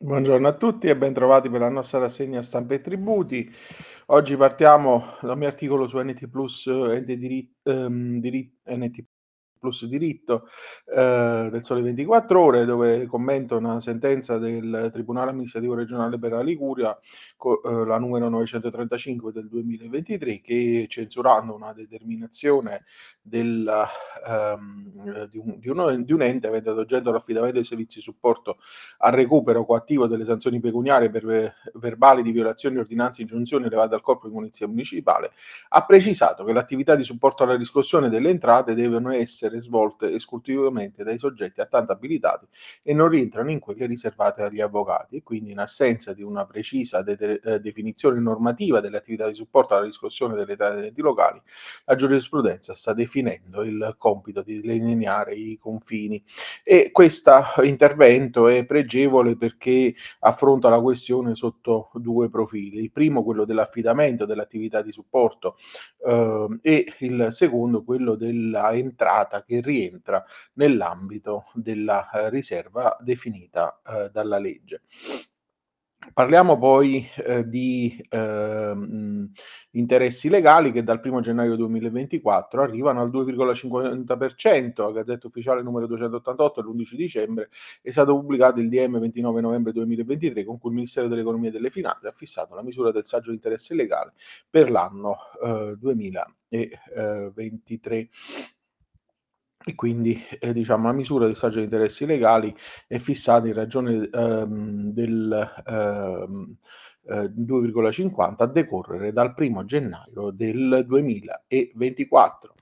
Buongiorno a tutti e bentrovati per la nostra rassegna stampa e tributi. Oggi partiamo dal mio articolo su NT Plus ente diri, ehm, diri, NT Plus Diritto eh, del Sole 24 Ore, dove commento una sentenza del Tribunale amministrativo regionale per la Liguria, co, eh, la numero 935 del 2023, che censurando una determinazione del, ehm, di, un, di, uno, di, un, ente avente ad oggetto l'affidamento dei servizi di supporto al recupero coattivo delle sanzioni pecuniarie per ver- verbali di violazioni, ordinanze e ingiunzioni elevate al corpo di polizia municipale, ha precisato che l'attività di supporto alla riscossione delle entrate devono essere essere svolte esclusivamente dai soggetti attanto abilitati e non rientrano in quelle riservate agli avvocati e quindi in assenza di una precisa de- eh, definizione normativa delle attività di supporto alla riscossione delle età degli locali, la giurisprudenza sta definendo il compito di delineare i confini e questo intervento è pregevole perché affronta la questione sotto due profili. Il primo quello dell'affidamento dell'attività di supporto eh, e il secondo quello della entrata che rientra nell'ambito della eh, riserva definita eh, dalla legge. Parliamo poi eh, di eh, interessi legali che dal 1 gennaio 2024 arrivano al 2,50%, a Gazzetta Ufficiale numero 288 l'11 dicembre è stato pubblicato il DM 29 novembre 2023 con cui il Ministero dell'Economia e delle Finanze ha fissato la misura del saggio di interesse legale per l'anno eh, 2023 e quindi eh, diciamo la misura del saggio di interessi legali è fissata in ragione ehm, del ehm, eh, 2,50 a decorrere dal 1 gennaio del 2024.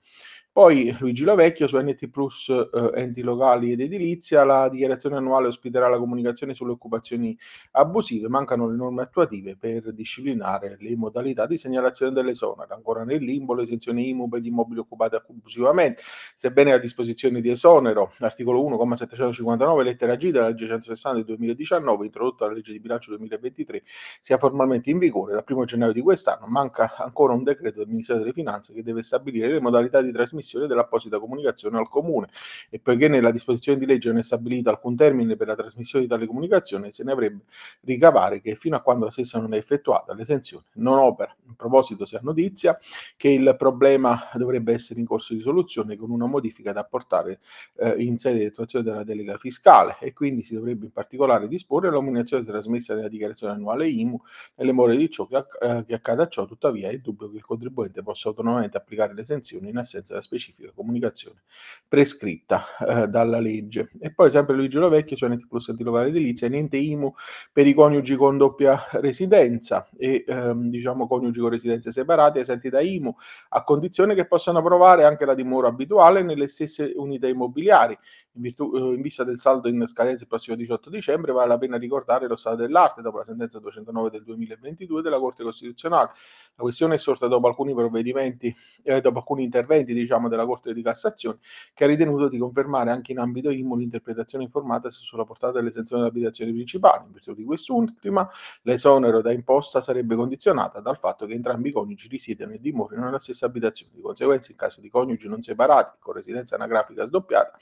Poi Luigi Lavecchio su NT Plus eh, enti locali ed edilizia, la dichiarazione annuale ospiterà la comunicazione sulle occupazioni abusive, mancano le norme attuative per disciplinare le modalità di segnalazione delle dell'esonero, ancora nel limbo l'esenzione IMU per gli immobili occupati abusivamente, sebbene a disposizione di esonero, articolo 1,759 lettera G della legge 160 del 2019, introdotta dalla legge di bilancio 2023, sia formalmente in vigore dal 1 gennaio di quest'anno, manca ancora un decreto del Ministero delle Finanze che deve stabilire le modalità di trasmissione trasmissione dell'apposita comunicazione al comune. E poiché nella disposizione di legge non è stabilito alcun termine per la trasmissione di tale comunicazione, se ne avrebbe ricavare che fino a quando la stessa non è effettuata l'esenzione non opera. In proposito si ha notizia che il problema dovrebbe essere in corso di soluzione con una modifica da apportare eh, in sede di attuazione della delega fiscale. E quindi si dovrebbe in particolare disporre la trasmessa nella dichiarazione annuale IMU nelle more di ciò che, eh, che accade a ciò, tuttavia è dubbio che il contribuente possa autonomamente applicare l'esenzione in assenza della specifica specifica comunicazione prescritta eh, dalla legge. E poi sempre Luigi Lovecchio, cioè NT Plus Antilocale Edilizia, niente IMU per i coniugi con doppia residenza e ehm, diciamo coniugi con residenze separate esenti da IMU a condizione che possano provare anche la dimora abituale nelle stesse unità immobiliari. In, virtù, eh, in vista del saldo in scadenza il prossimo 18 dicembre vale la pena ricordare lo stato dell'arte dopo la sentenza 209 del 2022 della Corte Costituzionale. La questione è sorta dopo alcuni provvedimenti, eh, dopo alcuni interventi diciamo della Corte di Cassazione, che ha ritenuto di confermare anche in ambito IMU l'interpretazione informata sulla portata dell'esenzione delle abitazioni principali. In virtù di quest'ultima, l'esonero da imposta sarebbe condizionata dal fatto che entrambi i coniugi risiedono e dimorino nella stessa abitazione. Di conseguenza, in caso di coniugi non separati con residenza anagrafica sdoppiata,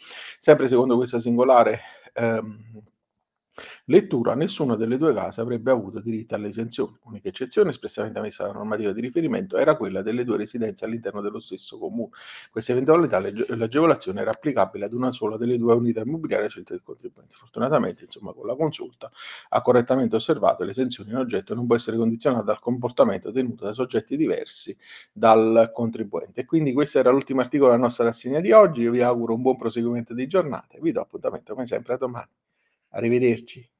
sempre secondo questa singolare ehm, lettura, nessuna delle due case avrebbe avuto diritto all'esenzione. L'unica eccezione espressamente messa dalla normativa di riferimento era quella delle due residenze all'interno dello stesso comune. Questa eventualità l'agevolazione era applicabile ad una sola delle due unità immobiliari scelte del contribuente. Fortunatamente, insomma, con la consulta ha correttamente osservato che l'esenzione in oggetto non può essere condizionata dal comportamento tenuto da soggetti diversi dal contribuente. E quindi questo era l'ultimo articolo della nostra rassegna di oggi. Io vi auguro un buon proseguimento di giornata e vi do appuntamento come sempre a domani. Arrivederci.